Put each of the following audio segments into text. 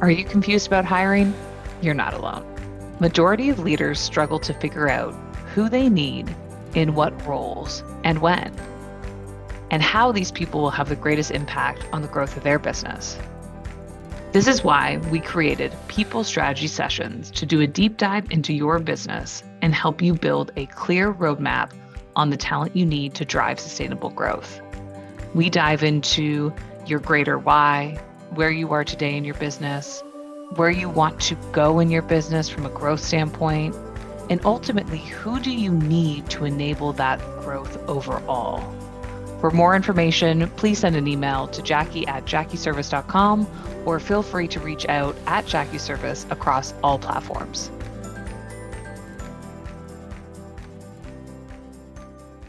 Are you confused about hiring? You're not alone. Majority of leaders struggle to figure out who they need, in what roles, and when, and how these people will have the greatest impact on the growth of their business. This is why we created People Strategy Sessions to do a deep dive into your business and help you build a clear roadmap on the talent you need to drive sustainable growth. We dive into your greater why, where you are today in your business, where you want to go in your business from a growth standpoint, and ultimately, who do you need to enable that growth overall? For more information, please send an email to jackie at jackieserviss.com or feel free to reach out at JackieServiss across all platforms.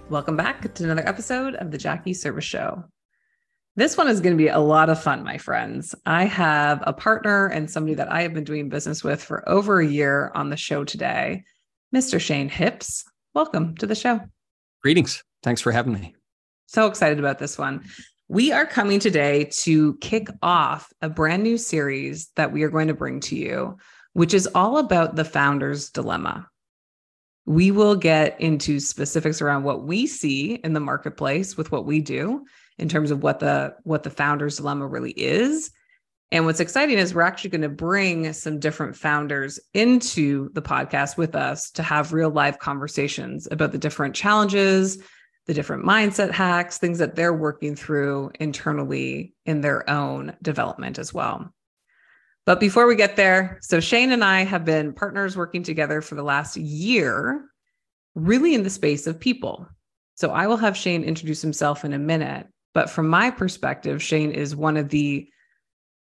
Welcome back to another episode of the Jackie Serviss Show. This one is going to be a lot of fun, my friends. I have a partner and somebody that I have been doing business with for over a year on the show today, Mr. Shane Hipps. Welcome to the show. Greetings. Thanks for having me. So excited about this one. We are coming today to kick off a brand new series that we are going to bring to you, which is all about the founder's dilemma. We will get into specifics around what we see in the marketplace with what we do in terms of what the what the founder's dilemma really is and what's exciting is we're actually going to bring some different founders into the podcast with us to have real live conversations about the different challenges the different mindset hacks things that they're working through internally in their own development as well but before we get there so shane and i have been partners working together for the last year really in the space of people so I will have Shane introduce himself in a minute. But from my perspective, Shane is one of the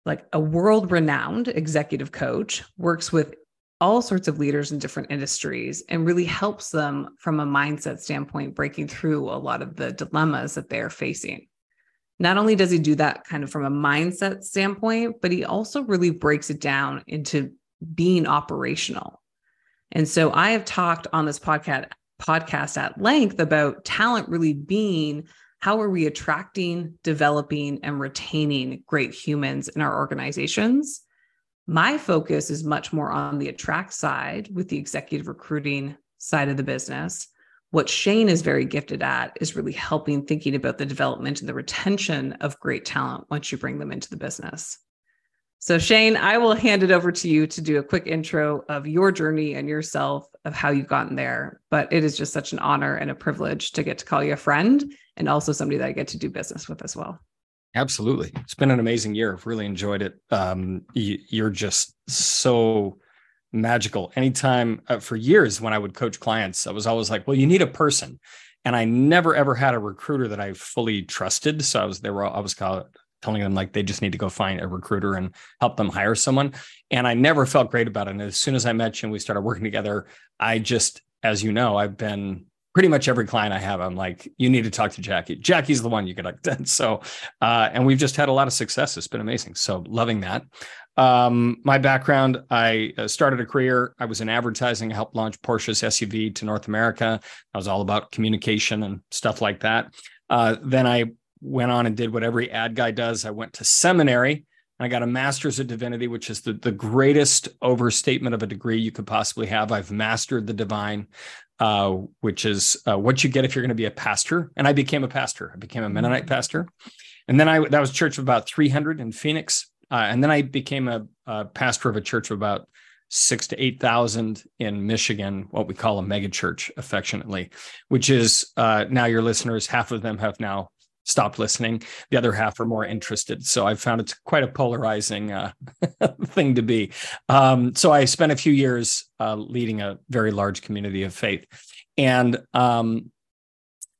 like a world renowned executive coach, works with all sorts of leaders in different industries and really helps them from a mindset standpoint, breaking through a lot of the dilemmas that they're facing. Not only does he do that kind of from a mindset standpoint, but he also really breaks it down into being operational. And so I have talked on this podcast podcast at length about talent really being how are we attracting, developing, and retaining great humans in our organizations? My focus is much more on the attract side with the executive recruiting side of the business. What Shane is very gifted at is really helping thinking about the development and the retention of great talent once you bring them into the business. So, Shane, I will hand it over to you to do a quick intro of your journey and yourself, of how you've gotten there. But it is just such an honor and a privilege to get to call you a friend and also somebody that I get to do business with as well. Absolutely. It's been an amazing year. I've really enjoyed it. Um, you, are just so magical. Anytime uh, for years when I would coach clients, I was always like, well, you need a person. And I never ever had a recruiter that I fully trusted. So I was, they were, I was called, telling them like they just need to go find a recruiter and help them hire someone. And I never felt great about it. And as soon as I met you and we started working together, I just, as you know, I've been pretty much every client I have, I'm like, you need to talk to Jackie. Jackie's the one you get. So, uh, and we've just had a lot of success. It's been amazing. So, loving that. Um, my background, I uh, started a career. I was in advertising, I helped launch Porsche's SUV to North America. I was all about communication and stuff like that. Uh, then I went on and did what every ad guy does. I went to seminary and I got a master's of divinity, which is the, the greatest overstatement of a degree you could possibly have. I've mastered the divine, uh, which is uh, what you get if you're going to be a pastor. And I became a pastor. I became a Mennonite pastor. And then I that was church of about 300 in Phoenix. Uh, and then I became a, a, pastor of a church of about six to 8,000 in Michigan, what we call a mega church affectionately, which is uh, now your listeners, half of them have now stopped listening. The other half are more interested. So I found it's quite a polarizing uh, thing to be. Um, so I spent a few years uh, leading a very large community of faith. And um,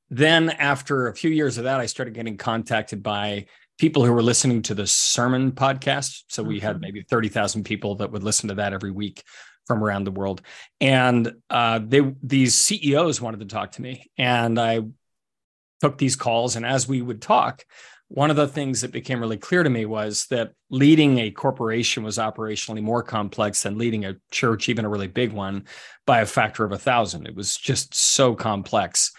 then after a few years of that, I started getting contacted by people who were listening to the sermon podcast. So we mm-hmm. had maybe 30,000 people that would listen to that every week from around the world. And uh, they these CEOs wanted to talk to me. And I took these calls. And as we would talk, one of the things that became really clear to me was that leading a corporation was operationally more complex than leading a church, even a really big one, by a factor of a thousand. It was just so complex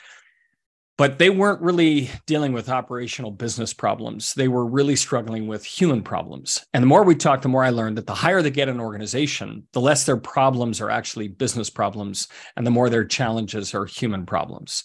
but they weren't really dealing with operational business problems. They were really struggling with human problems. And the more we talked, the more I learned that the higher they get in an organization, the less their problems are actually business problems, and the more their challenges are human problems.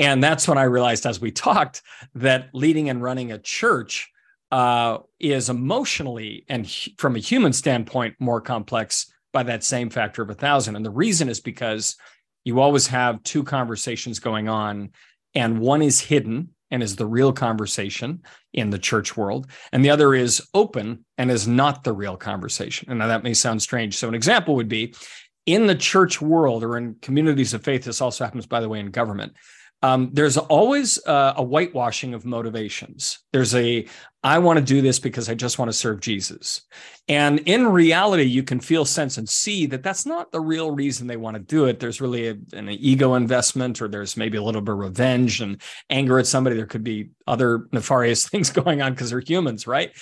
And that's when I realized as we talked that leading and running a church uh, is emotionally and from a human standpoint more complex by that same factor of a thousand. And the reason is because you always have two conversations going on and one is hidden and is the real conversation in the church world and the other is open and is not the real conversation and now that may sound strange so an example would be in the church world or in communities of faith this also happens by the way in government um, there's always uh, a whitewashing of motivations. There's a, I want to do this because I just want to serve Jesus. And in reality, you can feel, sense, and see that that's not the real reason they want to do it. There's really a, an ego investment, or there's maybe a little bit of revenge and anger at somebody. There could be other nefarious things going on because they're humans, right?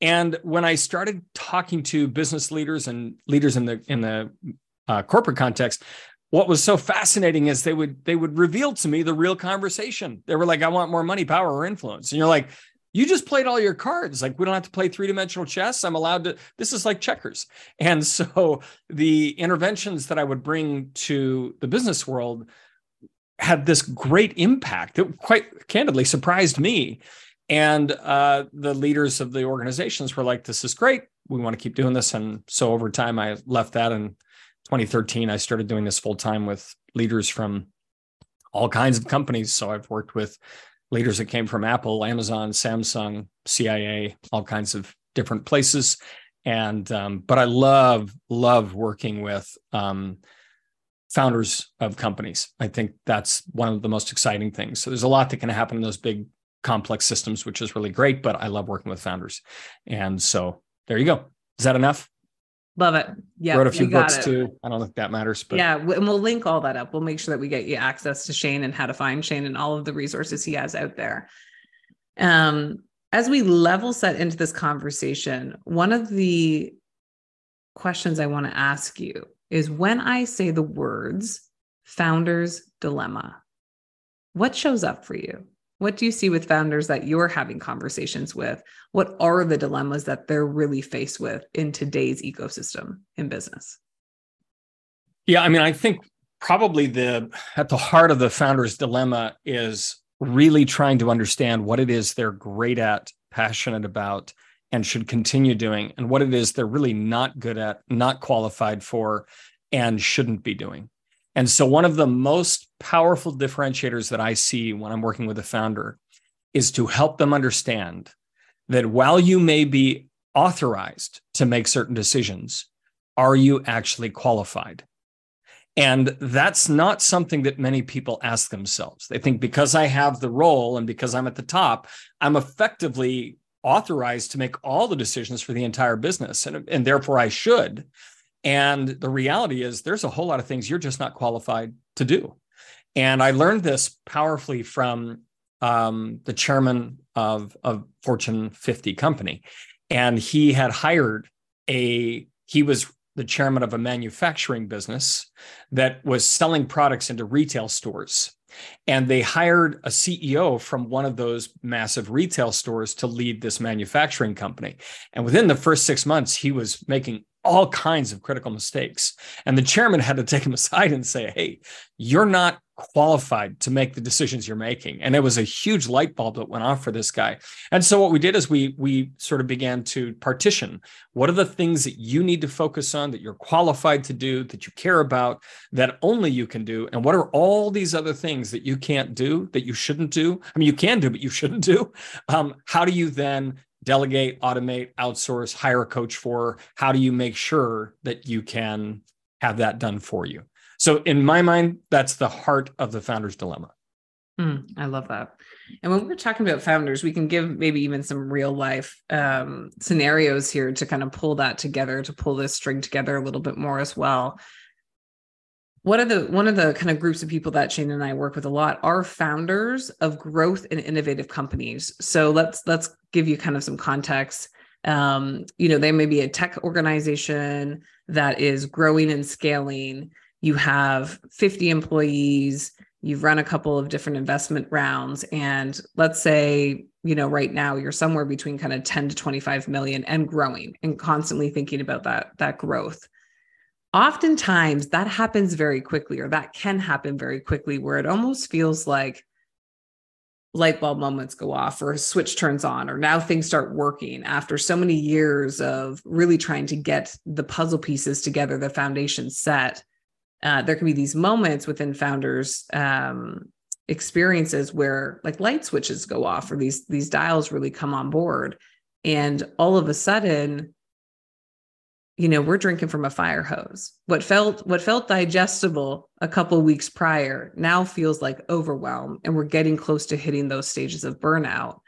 And when I started talking to business leaders and leaders in the in the uh, corporate context, what was so fascinating is they would they would reveal to me the real conversation. They were like, "I want more money, power, or influence," and you're like, "You just played all your cards. Like we don't have to play three dimensional chess. I'm allowed to. This is like checkers." And so the interventions that I would bring to the business world had this great impact. that quite candidly surprised me. And uh, the leaders of the organizations were like, "This is great. We want to keep doing this." And so over time, I left that and 2013, I started doing this full time with leaders from all kinds of companies. So I've worked with leaders that came from Apple, Amazon, Samsung, CIA, all kinds of different places. And um, but I love love working with um, founders of companies. I think that's one of the most exciting things. So there's a lot that can happen in those big complex systems, which is really great. But I love working with founders. And so there you go. Is that enough? Love it. Yeah. Wrote a few books too. I don't think that matters, but yeah. And we'll link all that up. We'll make sure that we get you access to Shane and how to find Shane and all of the resources he has out there. Um, as we level set into this conversation, one of the questions I want to ask you is when I say the words founder's dilemma, what shows up for you? What do you see with founders that you're having conversations with? What are the dilemmas that they're really faced with in today's ecosystem in business? Yeah, I mean, I think probably the at the heart of the founder's dilemma is really trying to understand what it is they're great at, passionate about, and should continue doing, and what it is they're really not good at, not qualified for, and shouldn't be doing. And so, one of the most powerful differentiators that I see when I'm working with a founder is to help them understand that while you may be authorized to make certain decisions, are you actually qualified? And that's not something that many people ask themselves. They think because I have the role and because I'm at the top, I'm effectively authorized to make all the decisions for the entire business. And, and therefore I should. And the reality is, there's a whole lot of things you're just not qualified to do. And I learned this powerfully from um, the chairman of a Fortune 50 company. And he had hired a, he was the chairman of a manufacturing business that was selling products into retail stores. And they hired a CEO from one of those massive retail stores to lead this manufacturing company. And within the first six months, he was making all kinds of critical mistakes. And the chairman had to take him aside and say, Hey, you're not qualified to make the decisions you're making. And it was a huge light bulb that went off for this guy. And so what we did is we we sort of began to partition. What are the things that you need to focus on that you're qualified to do that you care about that only you can do? And what are all these other things that you can't do that you shouldn't do? I mean you can do but you shouldn't do. Um, how do you then delegate automate outsource hire a coach for how do you make sure that you can have that done for you so in my mind, that's the heart of the founder's dilemma. Mm, I love that. And when we're talking about founders, we can give maybe even some real life um, scenarios here to kind of pull that together, to pull this string together a little bit more as well. One of the one of the kind of groups of people that Shane and I work with a lot are founders of growth and innovative companies. So let's let's give you kind of some context. Um, you know, they may be a tech organization that is growing and scaling you have 50 employees you've run a couple of different investment rounds and let's say you know right now you're somewhere between kind of 10 to 25 million and growing and constantly thinking about that that growth oftentimes that happens very quickly or that can happen very quickly where it almost feels like light bulb moments go off or a switch turns on or now things start working after so many years of really trying to get the puzzle pieces together the foundation set. Uh, there can be these moments within founders um, experiences where like light switches go off or these these dials really come on board and all of a sudden you know we're drinking from a fire hose what felt what felt digestible a couple weeks prior now feels like overwhelm and we're getting close to hitting those stages of burnout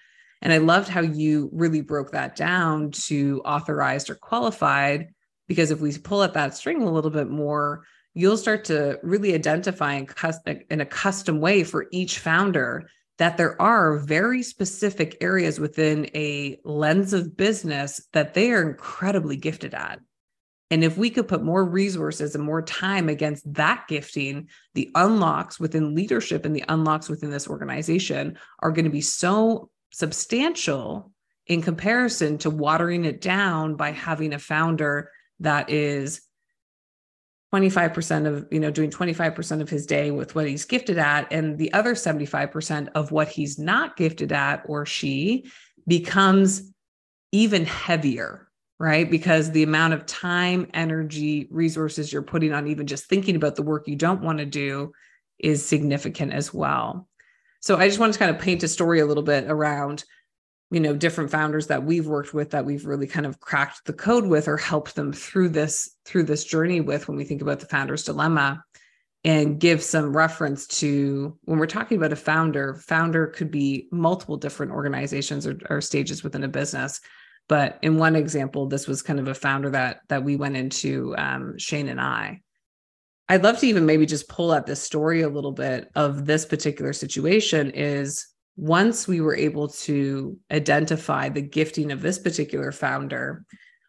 and i loved how you really broke that down to authorized or qualified because if we pull at that string a little bit more you'll start to really identify in, in a custom way for each founder that there are very specific areas within a lens of business that they are incredibly gifted at. And if we could put more resources and more time against that gifting, the unlocks within leadership and the unlocks within this organization are going to be so substantial in comparison to watering it down by having a founder that is 25% of you know doing 25% of his day with what he's gifted at and the other 75% of what he's not gifted at or she becomes even heavier right? Because the amount of time energy resources you're putting on even just thinking about the work you don't want to do is significant as well. So i just wanted to kind of paint a story a little bit around you know different founders that we've worked with that we've really kind of cracked the code with or helped them through this through this journey with when we think about the founder's dilemma and give some reference to when we're talking about a founder founder could be multiple different organizations or, or stages within a business but in one example this was kind of a founder that that we went into um, shane and i i'd love to even maybe just pull out this story a little bit of this particular situation is once we were able to identify the gifting of this particular founder,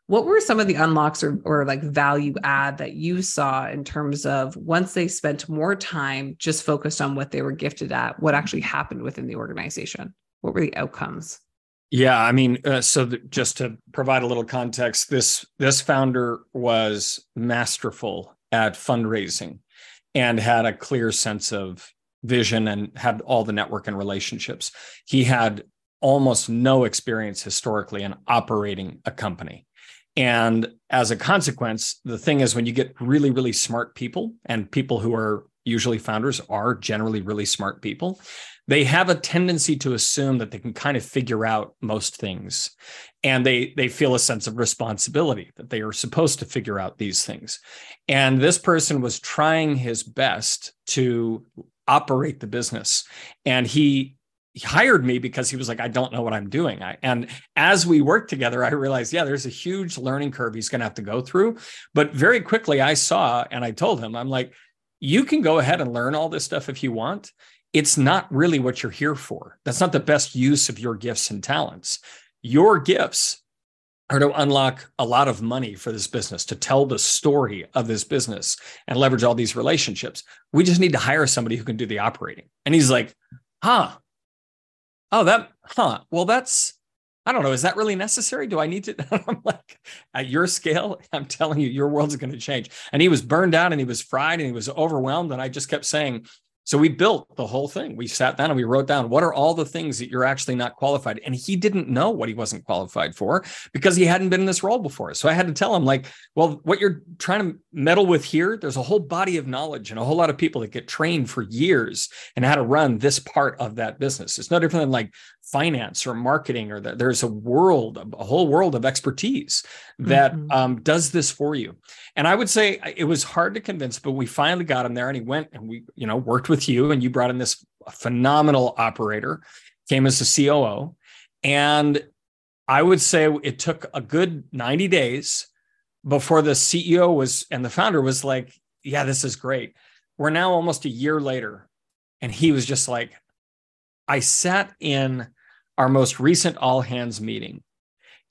what were some of the unlocks or, or like value add that you saw in terms of once they spent more time just focused on what they were gifted at, what actually happened within the organization? What were the outcomes? Yeah, I mean, uh, so the, just to provide a little context, this this founder was masterful at fundraising and had a clear sense of vision and had all the network and relationships. He had almost no experience historically in operating a company. And as a consequence, the thing is, when you get really, really smart people, and people who are usually founders are generally really smart people, they have a tendency to assume that they can kind of figure out most things. And they, they feel a sense of responsibility that they are supposed to figure out these things. And this person was trying his best to operate the business. And he, he hired me because he was like, I don't know what I'm doing. I, and as we worked together, I realized, yeah, there's a huge learning curve he's going to have to go through. But very quickly, I saw and I told him, I'm like, you can go ahead and learn all this stuff if you want. It's not really what you're here for. That's not the best use of your gifts and talents. Your gifts are to unlock a lot of money for this business, to tell the story of this business and leverage all these relationships. We just need to hire somebody who can do the operating. And he's like, huh. Oh, that, huh. Well, that's, I don't know. Is that really necessary? Do I need to? I'm like, at your scale, I'm telling you, your world's going to change. And he was burned out and he was fried and he was overwhelmed. And I just kept saying, So we built the whole thing. We sat down and we wrote down what are all the things that you're actually not qualified. And he didn't know what he wasn't qualified for because he hadn't been in this role before. So I had to tell him, like, well, what you're trying to meddle with here, there's a whole body of knowledge and a whole lot of people that get trained for years and how to run this part of that business. It's no different than like finance or marketing or that there's a world, a whole world of expertise that mm-hmm. um, does this for you. And I would say it was hard to convince, but we finally got him there and he went and we, you know, worked with you and you brought in this phenomenal operator, came as a COO. And I would say it took a good 90 days before the CEO was and the founder was like, yeah, this is great. We're now almost a year later. And he was just like, I sat in our most recent all hands meeting.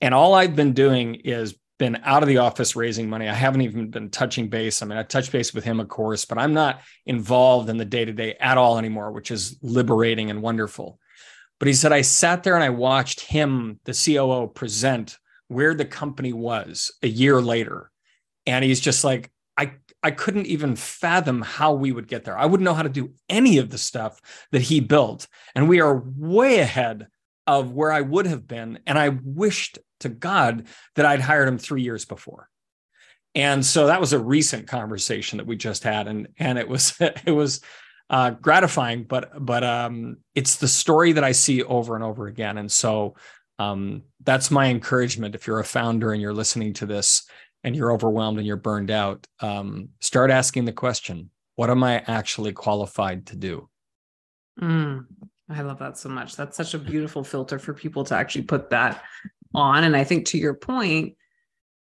And all I've been doing is been out of the office raising money. I haven't even been touching base. I mean, I touch base with him, of course, but I'm not involved in the day to day at all anymore, which is liberating and wonderful. But he said, I sat there and I watched him, the COO, present where the company was a year later. And he's just like, I, I couldn't even fathom how we would get there. I wouldn't know how to do any of the stuff that he built. And we are way ahead of where I would have been. And I wished to God that I'd hired him three years before. And so that was a recent conversation that we just had. And, and it was, it was, uh, gratifying, but but um, it's the story that I see over and over again, and so um, that's my encouragement. If you're a founder and you're listening to this and you're overwhelmed and you're burned out, um, start asking the question: What am I actually qualified to do? Mm, I love that so much. That's such a beautiful filter for people to actually put that on. And I think to your point,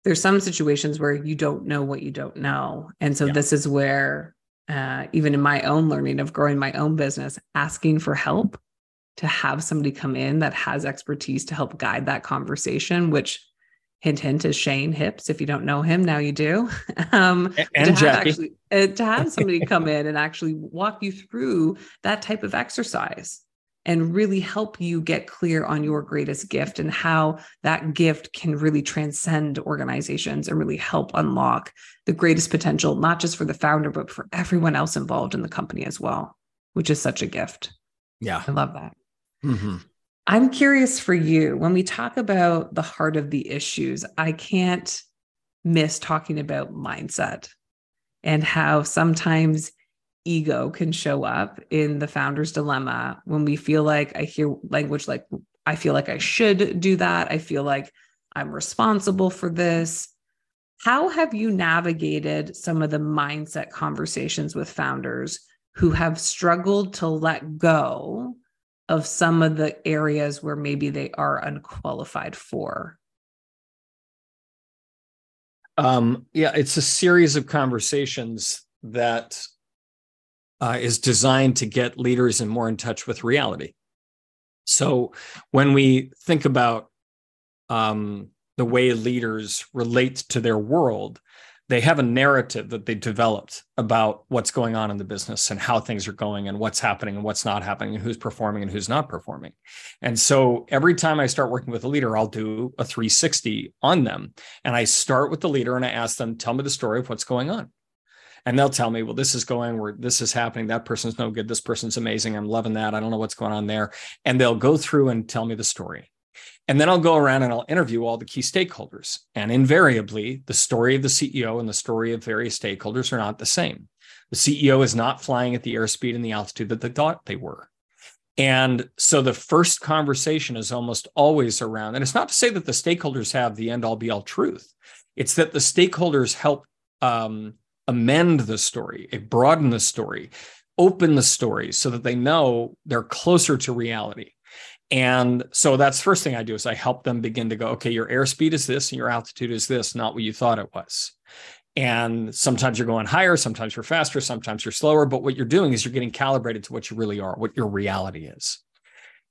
there's some situations where you don't know what you don't know. And so yeah. this is where, uh, even in my own learning of growing my own business, asking for help to have somebody come in that has expertise to help guide that conversation, which hint hint is Shane Hipps. If you don't know him, now you do. Um, and to Jackie. Actually, uh, to have somebody come in and actually walk you through that type of exercise and really help you get clear on your greatest gift and how that gift can really transcend organizations and really help unlock the greatest potential, not just for the founder, but for everyone else involved in the company as well, which is such a gift. Yeah. I love that. Mm-hmm. I'm curious for you when we talk about the heart of the issues, I can't miss talking about mindset and how sometimes ego can show up in the founder's dilemma when we feel like I hear language like, I feel like I should do that. I feel like I'm responsible for this. How have you navigated some of the mindset conversations with founders who have struggled to let go of some of the areas where maybe they are unqualified for? Um, yeah, it's a series of conversations that uh, is designed to get leaders and more in touch with reality. So when we think about um, the way leaders relate to their world, they have a narrative that they developed about what's going on in the business and how things are going and what's happening and what's not happening and who's performing and who's not performing. And so every time I start working with a leader, I'll do a 360 on them. And I start with the leader and I ask them, tell me the story of what's going on and they'll tell me, well, this is going where this is happening. That person's no good. This person's amazing. I'm loving that. I don't know what's going on there. And they'll go through and tell me the story. And then I'll go around and I'll interview all the key stakeholders. And invariably, the story of the CEO and the story of various stakeholders are not the same. The CEO is not flying at the airspeed and the altitude that they thought they were. And so the first conversation is almost always around, and it's not to say that the stakeholders have the end all be all truth. It's that the stakeholders help um, amend the story, eh, broaden the story, open the story so that they know they're closer to reality. And so that's first thing I do is I help them begin to go, okay, your airspeed is this and your altitude is this, not what you thought it was. And sometimes you're going higher, sometimes you're faster, sometimes you're slower. But what you're doing is you're getting calibrated to what you really are, what your reality is.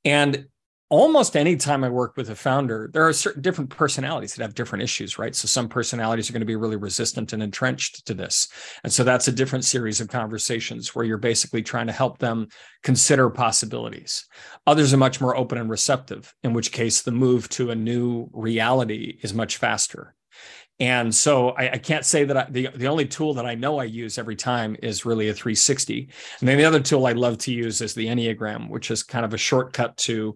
And almost any time I work with a founder, there are certain different personalities that have different issues, right? So some personalities are going to be really resistant and entrenched to this. And so that's a different series of conversations where you're basically trying to help them consider possibilities. Others are much more open and receptive, in which case the move to a new reality is much faster. And so I, I can't say that I, the, the only tool that I know I use every time is really a 360. And then the other tool I love to use is the Enneagram, which is kind of a shortcut to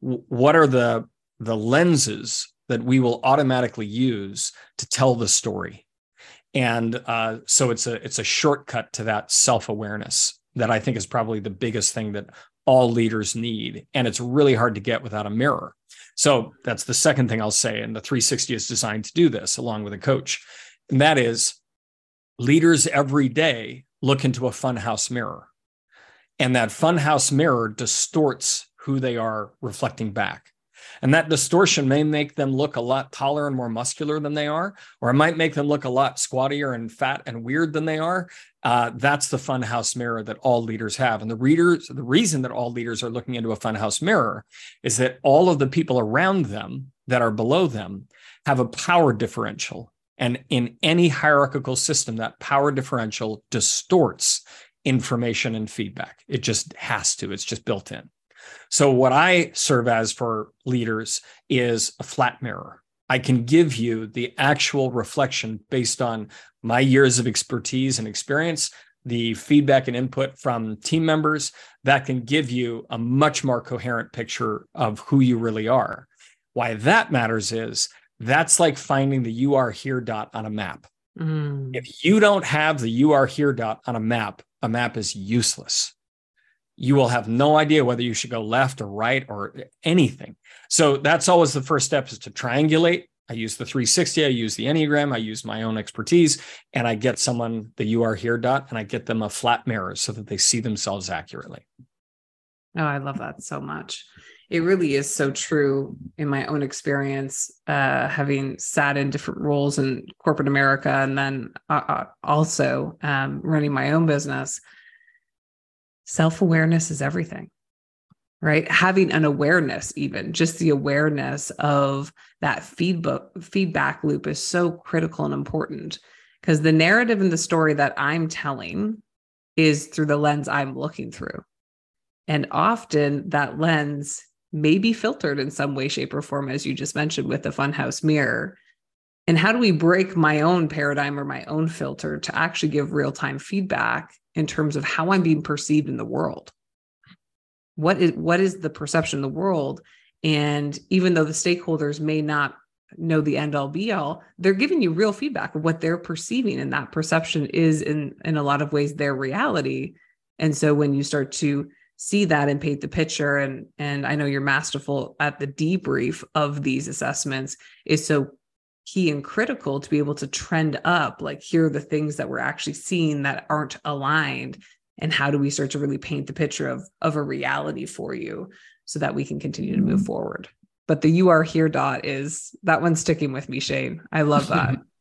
what are the, the lenses that we will automatically use to tell the story. And uh, so it's a it's a shortcut to that self awareness that I think is probably the biggest thing that all leaders need, and it's really hard to get without a mirror. So that's the second thing I'll say. And the 360 is designed to do this along with a coach. And that is leaders every day look into a funhouse mirror. And that funhouse mirror distorts who they are reflecting back. And that distortion may make them look a lot taller and more muscular than they are, or it might make them look a lot squattier and fat and weird than they are. Uh, that's the funhouse mirror that all leaders have. And the readers, the reason that all leaders are looking into a funhouse mirror is that all of the people around them that are below them have a power differential. And in any hierarchical system, that power differential distorts information and feedback. It just has to, it's just built in. So, what I serve as for leaders is a flat mirror. I can give you the actual reflection based on my years of expertise and experience, the feedback and input from team members that can give you a much more coherent picture of who you really are. Why that matters is that's like finding the you are here dot on a map. Mm. If you don't have the you are here dot on a map, a map is useless you will have no idea whether you should go left or right or anything. So that's always the first step is to triangulate. I use the 360, I use the Enneagram, I use my own expertise, and I get someone the you are here dot and I get them a flat mirror so that they see themselves accurately. Oh, I love that so much. It really is so true in my own experience, uh, having sat in different roles in corporate America and then uh, uh also um, running my own business self awareness is everything, right? Having an awareness, even just the awareness of that feedback feedback loop is so critical and important because the narrative and the story that I'm telling is through the lens I'm looking through. And often that lens may be filtered in some way, shape, or form, as you just mentioned with the funhouse mirror. And how do we break my own paradigm or my own filter to actually give real time feedback in terms of how I'm being perceived in the world. What is what is the perception in the world? And even though the stakeholders may not know the end all be all, they're giving you real feedback of what they're perceiving. And that perception is in in a lot of ways their reality. And so when you start to see that and paint the picture and and I know you're masterful at the debrief of these assessments is so key and critical to be able to trend up like here are the things that we're actually seeing that aren't aligned and how do we start to really paint the picture of of a reality for you so that we can continue to move mm-hmm. forward. But the you are here dot is that one's sticking with me shane. I love that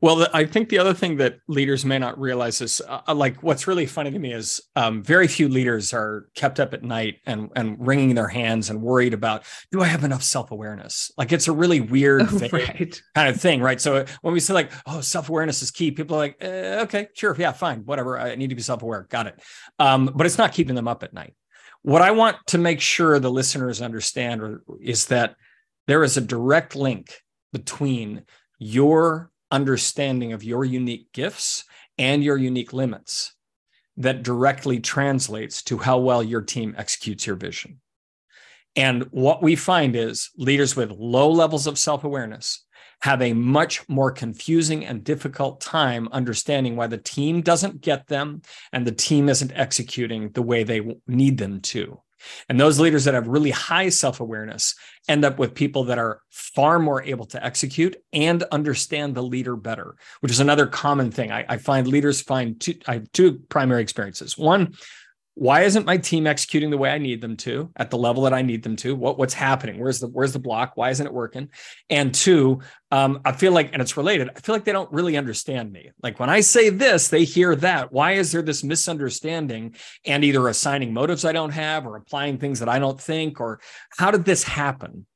Well, I think the other thing that leaders may not realize is uh, uh, like what's really funny to me is um, very few leaders are kept up at night and and wringing their hands and worried about do I have enough self awareness? Like it's a really weird oh, right. kind of thing, right? So when we say like oh self awareness is key, people are like eh, okay, sure, yeah, fine, whatever. I need to be self aware, got it. Um, but it's not keeping them up at night. What I want to make sure the listeners understand is that there is a direct link between your understanding of your unique gifts and your unique limits that directly translates to how well your team executes your vision. And what we find is leaders with low levels of self awareness have a much more confusing and difficult time understanding why the team doesn't get them and the team isn't executing the way they need them to. And those leaders that have really high self awareness end up with people that are far more able to execute and understand the leader better, which is another common thing. I, I find leaders find two, I have two primary experiences. One, why isn't my team executing the way I need them to at the level that I need them to? What what's happening? Where's the where's the block? Why isn't it working? And two, um, I feel like, and it's related. I feel like they don't really understand me. Like when I say this, they hear that. Why is there this misunderstanding and either assigning motives I don't have or applying things that I don't think or how did this happen?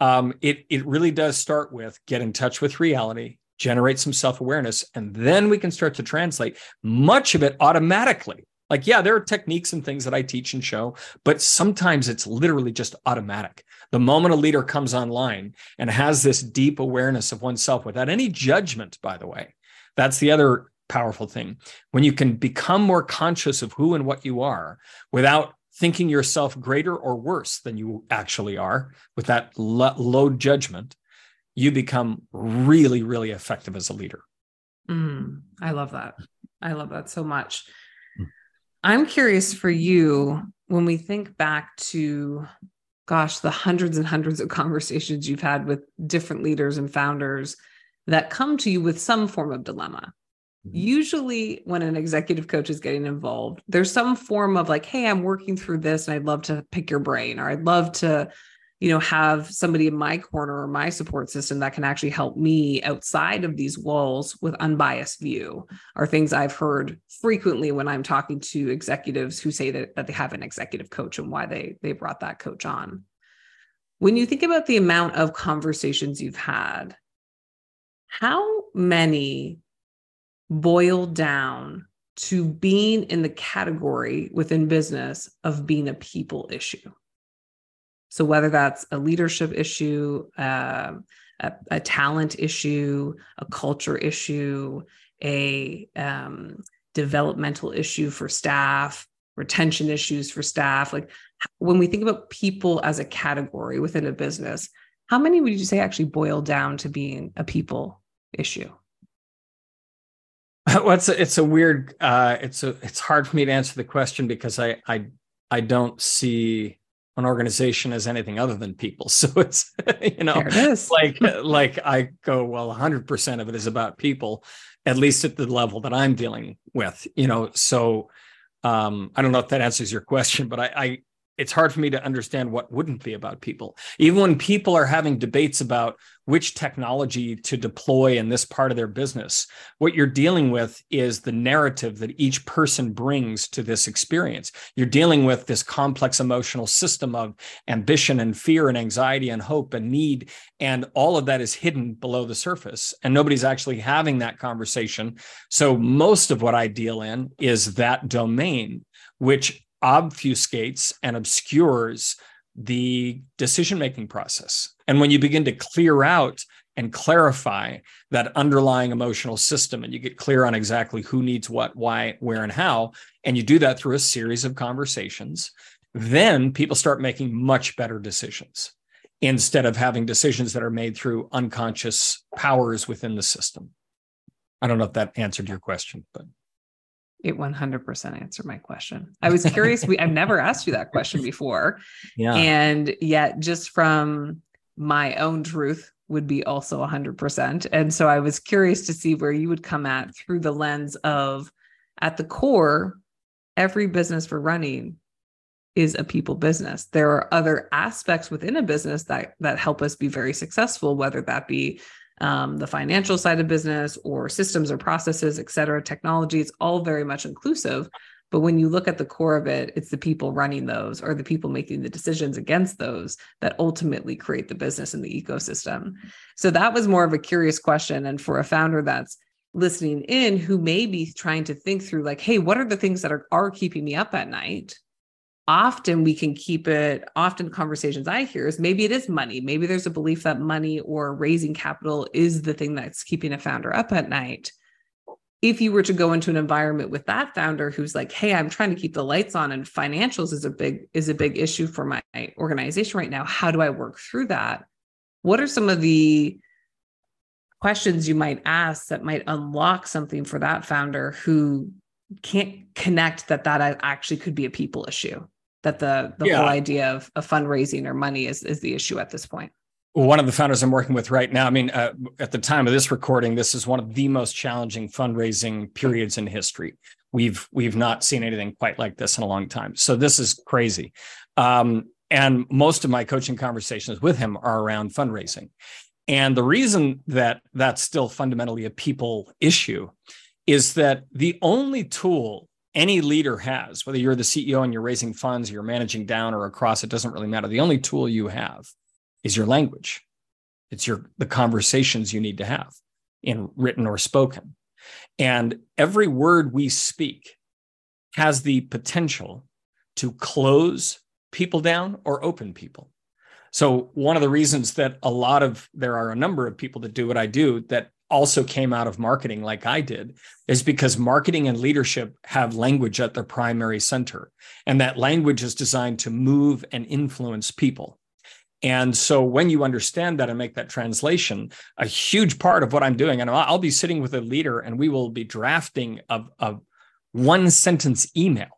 Um, it it really does start with get in touch with reality, generate some self awareness, and then we can start to translate much of it automatically like, yeah, there are techniques and things that I teach and show, but sometimes it's literally just automatic. The moment a leader comes online and has this deep awareness of oneself without any judgment, by the way, that's the other powerful thing. When you can become more conscious of who and what you are without thinking yourself greater or worse than you actually are, with that low judgment, you become really, really effective as a leader. Mm, I love that. I love that so much. I'm curious for you when we think back to, gosh, the hundreds and hundreds of conversations you've had with different leaders and founders that come to you with some form of dilemma. Mm-hmm. Usually, when an executive coach is getting involved, there's some form of like, hey, I'm working through this and I'd love to pick your brain, or I'd love to you know have somebody in my corner or my support system that can actually help me outside of these walls with unbiased view are things i've heard frequently when i'm talking to executives who say that, that they have an executive coach and why they they brought that coach on. When you think about the amount of conversations you've had how many boil down to being in the category within business of being a people issue so, whether that's a leadership issue, uh, a, a, talent issue, a culture issue, a um, developmental issue for staff, retention issues for staff, like when we think about people as a category within a business, how many would you say actually boil down to being a people issue? Well, it's a, it's a weird, uh, it's a, it's hard for me to answer the question because I, I, I don't see an organization as anything other than people. So it's you know it like like I go well 100% of it is about people at least at the level that I'm dealing with, you know. So um I don't know if that answers your question, but I I it's hard for me to understand what wouldn't be about people. Even when people are having debates about which technology to deploy in this part of their business, what you're dealing with is the narrative that each person brings to this experience. You're dealing with this complex emotional system of ambition and fear and anxiety and hope and need. And all of that is hidden below the surface. And nobody's actually having that conversation. So most of what I deal in is that domain, which obfuscates and obscures the decision making process. And when you begin to clear out and clarify that underlying emotional system, and you get clear on exactly who needs what, why, where, and how, and you do that through a series of conversations, then people start making much better decisions instead of having decisions that are made through unconscious powers within the system. I don't know if that answered your question, but it 100% answered my question. I was curious. we, I've never asked you that question before. Yeah. And yet, just from my own truth, would be also 100%. And so I was curious to see where you would come at through the lens of, at the core, every business we're running is a people business. There are other aspects within a business that that help us be very successful, whether that be um, the financial side of business or systems or processes, et cetera, technology, it's all very much inclusive. But when you look at the core of it, it's the people running those or the people making the decisions against those that ultimately create the business and the ecosystem. So that was more of a curious question. And for a founder that's listening in who may be trying to think through, like, hey, what are the things that are, are keeping me up at night? Often we can keep it often conversations i hear is maybe it is money. Maybe there's a belief that money or raising capital is the thing that's keeping a founder up at night. If you were to go into an environment with that founder who's like hey i'm trying to keep the lights on and financials is a big is a big issue for my organization right now. How do i work through that? What are some of the questions you might ask that might unlock something for that founder who can't connect that that actually could be a people issue that the the yeah. whole idea of, of fundraising or money is is the issue at this point. One of the founders I'm working with right now, I mean, uh, at the time of this recording, this is one of the most challenging fundraising periods in history. We've we've not seen anything quite like this in a long time. So this is crazy. Um, and most of my coaching conversations with him are around fundraising. And the reason that that's still fundamentally a people issue is that the only tool any leader has, whether you're the CEO and you're raising funds, you're managing down or across, it doesn't really matter. The only tool you have is your language. It's your the conversations you need to have in written or spoken. And every word we speak has the potential to close people down or open people. So, one of the reasons that a lot of there are a number of people that do what I do that also came out of marketing like I did is because marketing and leadership have language at their primary center. And that language is designed to move and influence people. And so when you understand that and make that translation, a huge part of what I'm doing, and I'll be sitting with a leader and we will be drafting a, a one sentence email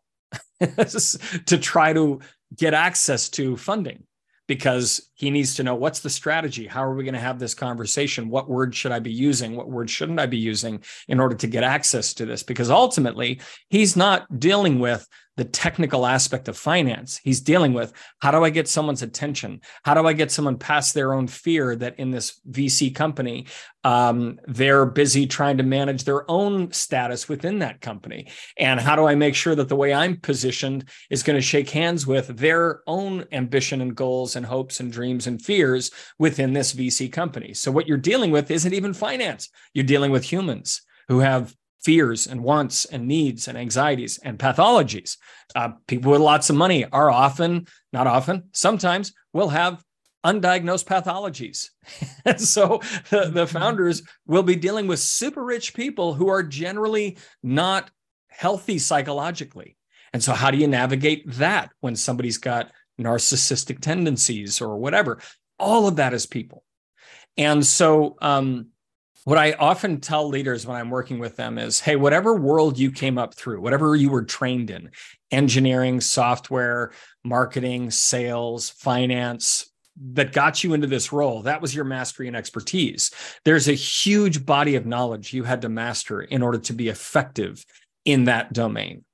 to try to get access to funding because he needs to know what's the strategy? How are we going to have this conversation? What word should i be using? What word shouldn't i be using in order to get access to this? Because ultimately he's not dealing with the technical aspect of finance. He's dealing with how do I get someone's attention? How do I get someone past their own fear that in this VC company, um, they're busy trying to manage their own status within that company? And how do I make sure that the way I'm positioned is going to shake hands with their own ambition and goals and hopes and dreams and fears within this VC company? So, what you're dealing with isn't even finance, you're dealing with humans who have fears and wants and needs and anxieties and pathologies. Uh, people with lots of money are often, not often, sometimes will have undiagnosed pathologies. so the, the mm-hmm. founders will be dealing with super rich people who are generally not healthy psychologically. And so, how do you navigate that when somebody's got narcissistic tendencies or whatever? All of that is people. And so, um, what I often tell leaders when I'm working with them is hey, whatever world you came up through, whatever you were trained in engineering, software, marketing, sales, finance that got you into this role, that was your mastery and expertise. There's a huge body of knowledge you had to master in order to be effective in that domain.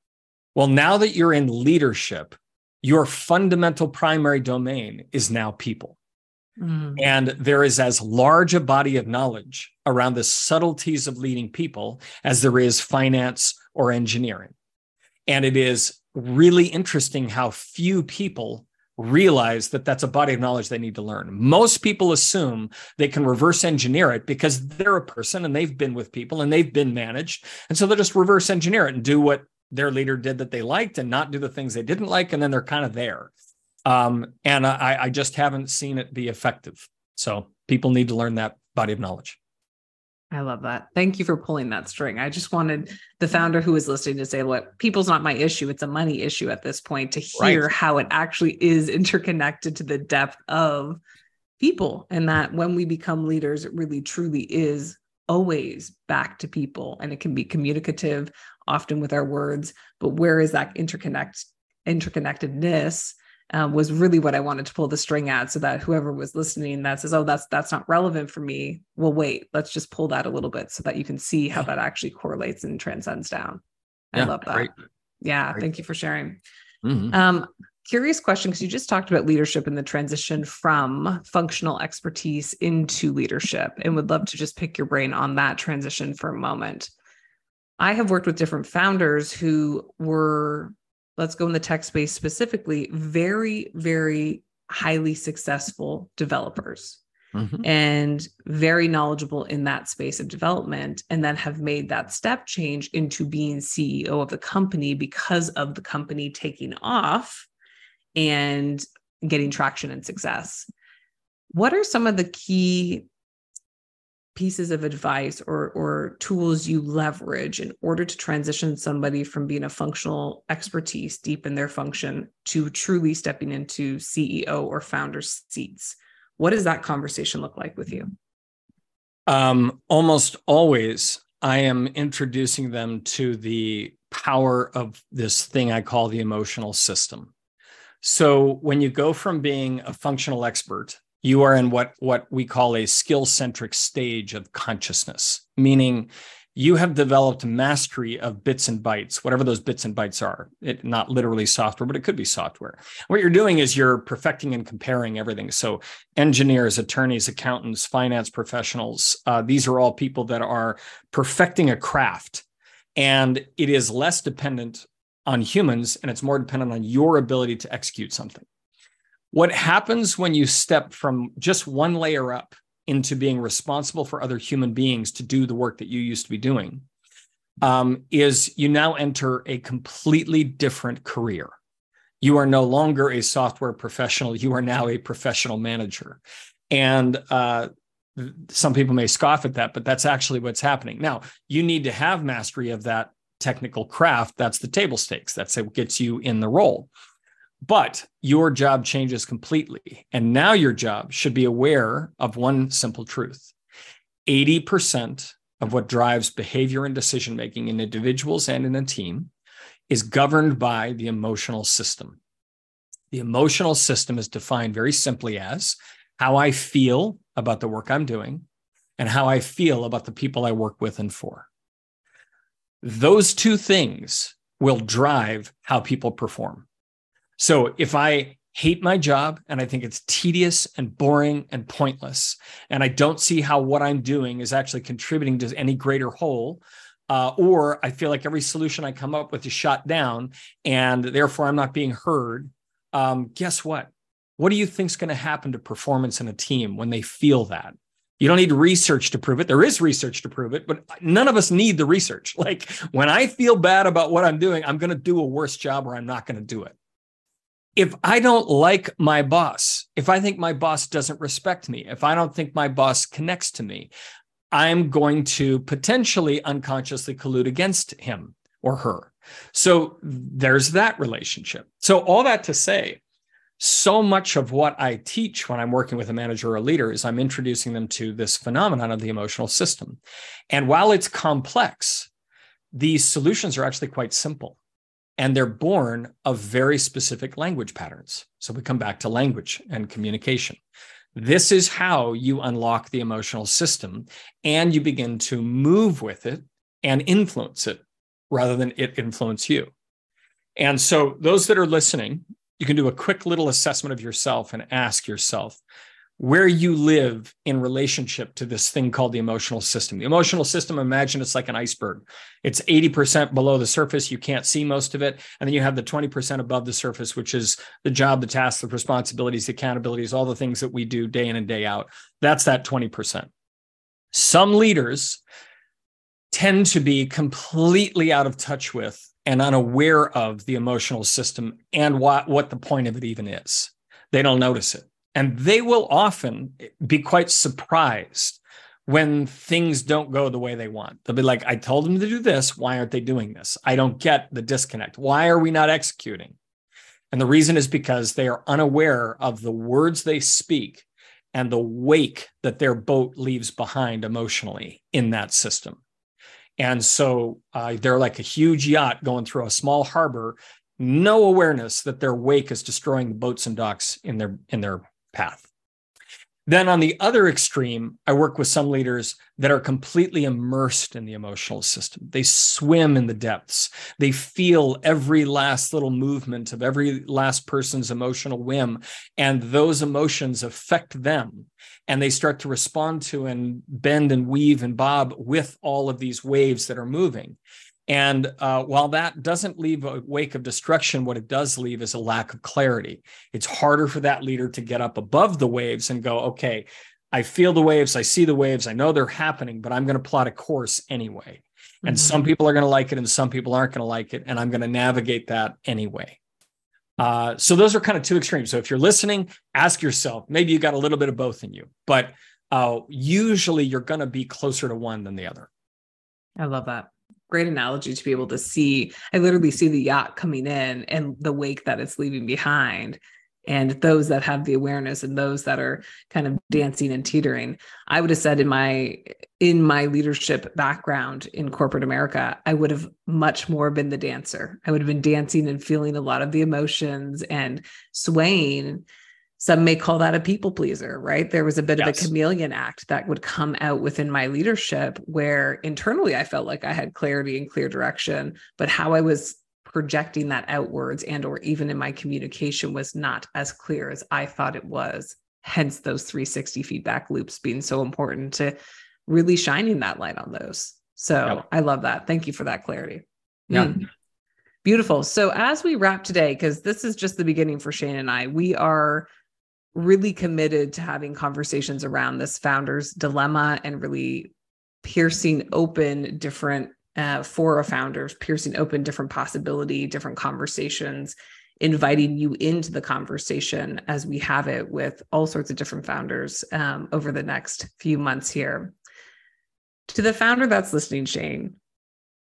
Well, now that you're in leadership, your fundamental primary domain is now people. Mm. And there is as large a body of knowledge around the subtleties of leading people as there is finance or engineering. And it is really interesting how few people realize that that's a body of knowledge they need to learn. Most people assume they can reverse engineer it because they're a person and they've been with people and they've been managed. And so they'll just reverse engineer it and do what their leader did that they liked and not do the things they didn't like. And then they're kind of there. Um, and I, I just haven't seen it be effective. So people need to learn that body of knowledge. I love that. Thank you for pulling that string. I just wanted the founder who is listening to say, look, people's not my issue. It's a money issue at this point to hear right. how it actually is interconnected to the depth of people. And that when we become leaders, it really truly is always back to people. And it can be communicative, often with our words, but where is that interconnect interconnectedness um, was really what I wanted to pull the string at so that whoever was listening that says, oh, that's that's not relevant for me. Well, wait, let's just pull that a little bit so that you can see how that actually correlates and transcends down. I yeah, love that. Great. Yeah, great. thank you for sharing. Mm-hmm. Um, curious question because you just talked about leadership and the transition from functional expertise into leadership and would love to just pick your brain on that transition for a moment. I have worked with different founders who were let's go in the tech space specifically, very, very highly successful developers mm-hmm. and very knowledgeable in that space of development, and then have made that step change into being CEO of the company because of the company taking off and getting traction and success. What are some of the key pieces of advice or or tools you leverage in order to transition somebody from being a functional expertise deep in their function to truly stepping into CEO or founder seats? What does that conversation look like with you? Um, almost always, I am introducing them to the power of this thing I call the emotional system. So when you go from being a functional expert you are in what what we call a skill centric stage of consciousness meaning you have developed mastery of bits and bytes whatever those bits and bytes are. It not literally software but it could be software. What you're doing is you're perfecting and comparing everything. So engineers attorneys accountants finance professionals uh, these are all people that are perfecting a craft. And it is less dependent on humans and it's more dependent on your ability to execute something what happens when you step from just one layer up into being responsible for other human beings to do the work that you used to be doing um, is you now enter a completely different career. You are no longer a software professional. You are now a professional manager. And uh, some people may scoff at that, but that's actually what's happening. Now, you need to have mastery of that technical craft. That's the table stakes. That's what gets you in the role. But your job changes completely. And now your job should be aware of one simple truth 80% of what drives behavior and decision making in individuals and in a team is governed by the emotional system. The emotional system is defined very simply as how I feel about the work I'm doing and how I feel about the people I work with and for. Those two things will drive how people perform. So if I hate my job and I think it's tedious and boring and pointless, and I don't see how what I'm doing is actually contributing to any greater whole, uh, or I feel like every solution I come up with is shot down and therefore I'm not being heard, um, guess what? What do you think is going to happen to performance in a team when they feel that? You don't need research to prove it. There is research to prove it, but none of us need the research. Like when I feel bad about what I'm doing, I'm going to do a worse job or I'm not going to do it if I don't like my boss, if I think my boss doesn't respect me, if I don't think my boss connects to me, I'm going to potentially unconsciously collude against him or her. So there's that relationship. So, all that to say, so much of what I teach when I'm working with a manager or a leader is I'm introducing them to this phenomenon of the emotional system. And while it's complex, these solutions are actually quite simple and they're born of very specific language patterns. So we come back to language and communication. This is how you unlock the emotional system and you begin to move with it and influence it rather than it influence you. And so, those that are listening, you can do a quick little assessment of yourself and ask yourself where you live in relationship to this thing called the emotional system. The emotional system, imagine it's like an iceberg. It's 80% below the surface. You can't see most of it. And then you have the 20% above the surface, which is the job, the tasks, the responsibilities, the accountabilities, all the things that we do day in and day out. That's that 20%. Some leaders tend to be completely out of touch with and unaware of the emotional system and what, what the point of it even is. They don't notice it. And they will often be quite surprised when things don't go the way they want. They'll be like, I told them to do this. Why aren't they doing this? I don't get the disconnect. Why are we not executing? And the reason is because they are unaware of the words they speak and the wake that their boat leaves behind emotionally in that system. And so uh, they're like a huge yacht going through a small harbor, no awareness that their wake is destroying the boats and docks in their in their path. Then on the other extreme, I work with some leaders that are completely immersed in the emotional system. They swim in the depths. They feel every last little movement of every last person's emotional whim, and those emotions affect them. And they start to respond to and bend and weave and bob with all of these waves that are moving. And uh, while that doesn't leave a wake of destruction, what it does leave is a lack of clarity. It's harder for that leader to get up above the waves and go, okay, I feel the waves, I see the waves, I know they're happening, but I'm going to plot a course anyway. And mm-hmm. some people are going to like it and some people aren't going to like it. And I'm going to navigate that anyway. Uh, so those are kind of two extremes. So if you're listening, ask yourself, maybe you got a little bit of both in you, but uh, usually you're going to be closer to one than the other. I love that great analogy to be able to see i literally see the yacht coming in and the wake that it's leaving behind and those that have the awareness and those that are kind of dancing and teetering. I would have said in my in my leadership background in corporate america i would have much more been the dancer. I would have been dancing and feeling a lot of the emotions and swaying some may call that a people pleaser, right? There was a bit yes. of a chameleon act that would come out within my leadership where internally I felt like I had clarity and clear direction, but how I was projecting that outwards and or even in my communication was not as clear as I thought it was. Hence those 360 feedback loops being so important to really shining that light on those. So yep. I love that. Thank you for that clarity. Yeah. Mm. Beautiful. So as we wrap today, because this is just the beginning for Shane and I, we are really committed to having conversations around this founder's dilemma and really piercing open different uh, for a founders, piercing open different possibility, different conversations inviting you into the conversation as we have it with all sorts of different founders um, over the next few months here. To the founder that's listening, Shane,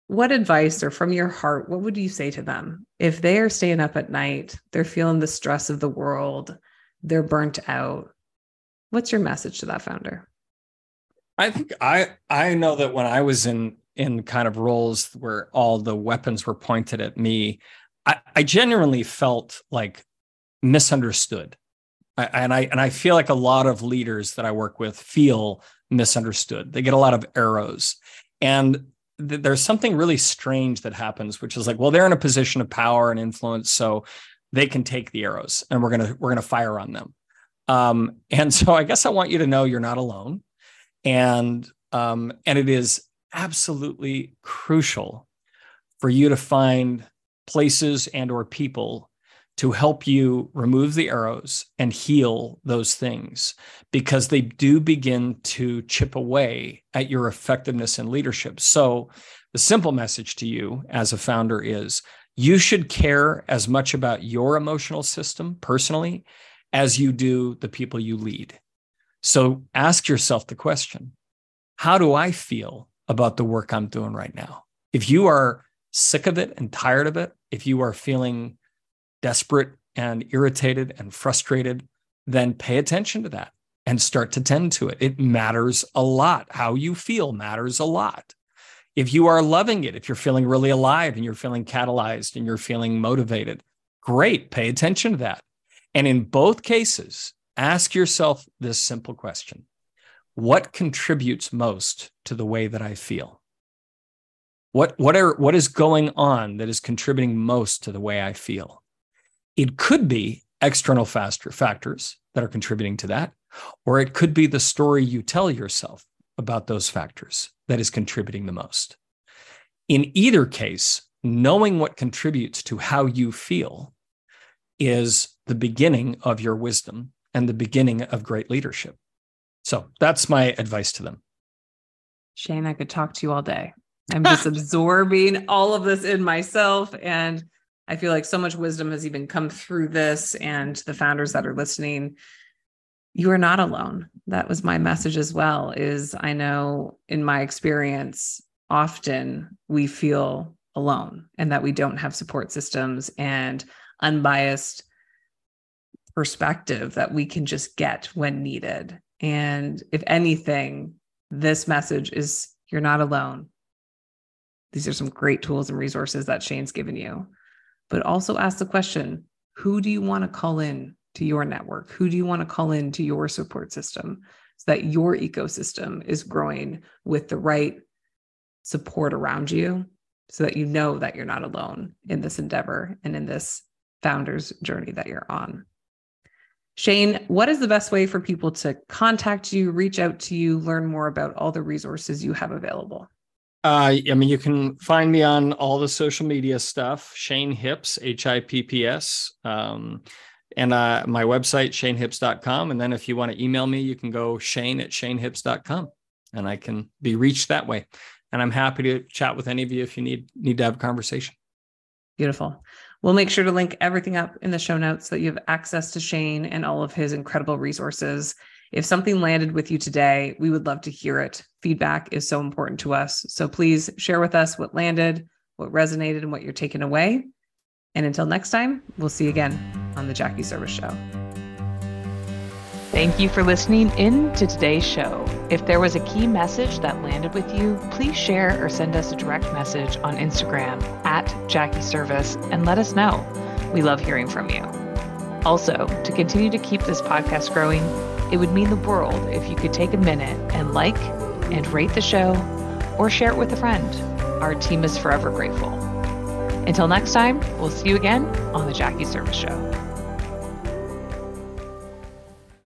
what advice or from your heart, what would you say to them if they are staying up at night, they're feeling the stress of the world, they're burnt out? What's your message to that founder? I think I I know that when I was in in kind of roles where all the weapons were pointed at me, I, I genuinely felt like misunderstood. I, and I and I feel like a lot of leaders that I work with feel misunderstood. They get a lot of arrows. And th- there's something really strange that happens, which is like, well, they're in a position of power and influence, so they can take the arrows and we're gonna we're gonna fire on them. Um, and so I guess I want you to know you're not alone. And um, and it is absolutely crucial for you to find places and or people to help you remove the arrows and heal those things because they do begin to chip away at your effectiveness in leadership. So, the simple message to you as a founder is you should care as much about your emotional system personally as you do the people you lead. So, ask yourself the question How do I feel about the work I'm doing right now? If you are sick of it and tired of it, if you are feeling desperate and irritated and frustrated, then pay attention to that and start to tend to it. It matters a lot. How you feel matters a lot. If you are loving it, if you're feeling really alive and you're feeling catalyzed and you're feeling motivated, great, pay attention to that. And in both cases, ask yourself this simple question What contributes most to the way that I feel? What, what, are, what is going on that is contributing most to the way I feel? It could be external factor, factors that are contributing to that, or it could be the story you tell yourself about those factors that is contributing the most. In either case, knowing what contributes to how you feel is the beginning of your wisdom and the beginning of great leadership. So that's my advice to them. Shane, I could talk to you all day. I'm just absorbing all of this in myself. And I feel like so much wisdom has even come through this and the founders that are listening you are not alone that was my message as well is i know in my experience often we feel alone and that we don't have support systems and unbiased perspective that we can just get when needed. And if anything this message is you're not alone. These are some great tools and resources that shane's given you. But also ask the question who do you want to call in to your network? Who do you want to call in to your support system so that your ecosystem is growing with the right support around you so that you know that you're not alone in this endeavor and in this founder's journey that you're on? Shane, what is the best way for people to contact you, reach out to you, learn more about all the resources you have available? Uh, I mean, you can find me on all the social media stuff. Shane Hipps, H I P P S, um, and uh, my website shanehipps.com. And then if you want to email me, you can go Shane at shanehipps.com, and I can be reached that way. And I'm happy to chat with any of you if you need need to have a conversation. Beautiful. We'll make sure to link everything up in the show notes so that you have access to Shane and all of his incredible resources. If something landed with you today, we would love to hear it. Feedback is so important to us. So please share with us what landed, what resonated, and what you're taking away. And until next time, we'll see you again on the Jackie Serviss Show. Thank you for listening in to today's show. If there was a key message that landed with you, please share or send us a direct message on Instagram at Jackie Serviss and let us know. We love hearing from you. Also, to continue to keep this podcast growing, it would mean the world if you could take a minute and like and rate the show or share it with a friend. Our team is forever grateful. Until next time, we'll see you again on The Jackie Serviss Show.